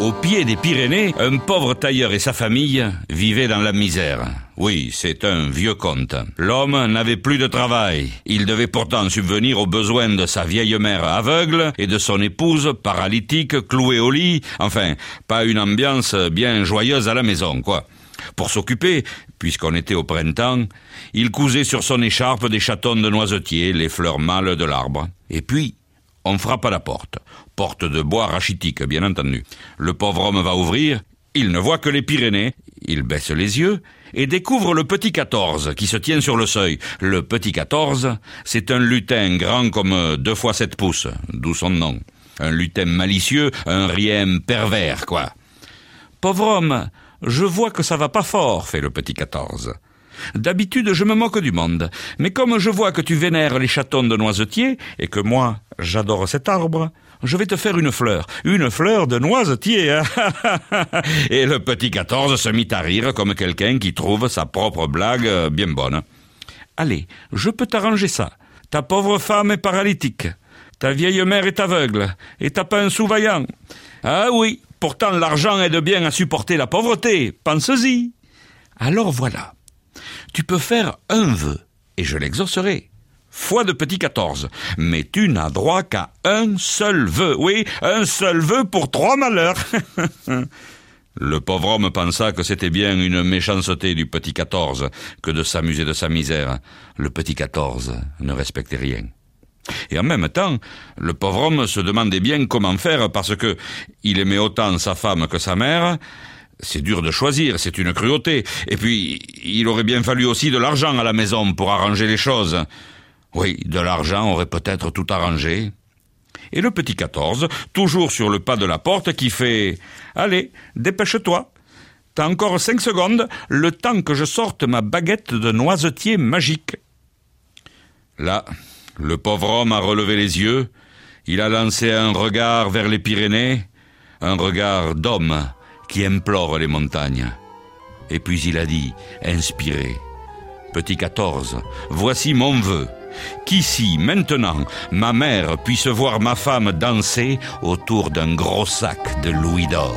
Au pied des Pyrénées, un pauvre tailleur et sa famille vivaient dans la misère. Oui, c'est un vieux conte. L'homme n'avait plus de travail. Il devait pourtant subvenir aux besoins de sa vieille mère aveugle et de son épouse paralytique clouée au lit. Enfin, pas une ambiance bien joyeuse à la maison, quoi. Pour s'occuper, puisqu'on était au printemps, il cousait sur son écharpe des chatons de noisetier, les fleurs mâles de l'arbre. Et puis, on frappe à la porte. Porte de bois rachitique, bien entendu. Le pauvre homme va ouvrir, il ne voit que les Pyrénées, il baisse les yeux et découvre le petit 14 qui se tient sur le seuil. Le petit 14, c'est un lutin grand comme deux fois sept pouces, d'où son nom. Un lutin malicieux, un rien pervers, quoi. Pauvre homme, je vois que ça va pas fort, fait le petit 14. D'habitude, je me moque du monde, mais comme je vois que tu vénères les chatons de noisetier, et que moi, j'adore cet arbre, je vais te faire une fleur, une fleur de noisetier. Hein. et le petit 14 se mit à rire comme quelqu'un qui trouve sa propre blague euh, bien bonne. Allez, je peux t'arranger ça. Ta pauvre femme est paralytique. Ta vieille mère est aveugle. Et t'as pas un sou vaillant. Ah oui, pourtant l'argent aide bien à supporter la pauvreté. Pense-y. Alors voilà tu peux faire un vœu, et je l'exaucerai. Foi de petit 14. Mais tu n'as droit qu'à un seul vœu. Oui, un seul vœu pour trois malheurs. Le pauvre homme pensa que c'était bien une méchanceté du petit 14 que de s'amuser de sa misère. Le petit 14 ne respectait rien. Et en même temps, le pauvre homme se demandait bien comment faire parce que il aimait autant sa femme que sa mère, c'est dur de choisir, c'est une cruauté. Et puis, il aurait bien fallu aussi de l'argent à la maison pour arranger les choses. Oui, de l'argent aurait peut-être tout arrangé. Et le petit 14, toujours sur le pas de la porte, qui fait Allez, dépêche-toi. T'as encore cinq secondes, le temps que je sorte ma baguette de noisetier magique. Là, le pauvre homme a relevé les yeux, il a lancé un regard vers les Pyrénées, un regard d'homme qui implore les montagnes. Et puis il a dit, inspiré, Petit 14, voici mon vœu, qu'ici, maintenant, ma mère puisse voir ma femme danser autour d'un gros sac de louis d'or.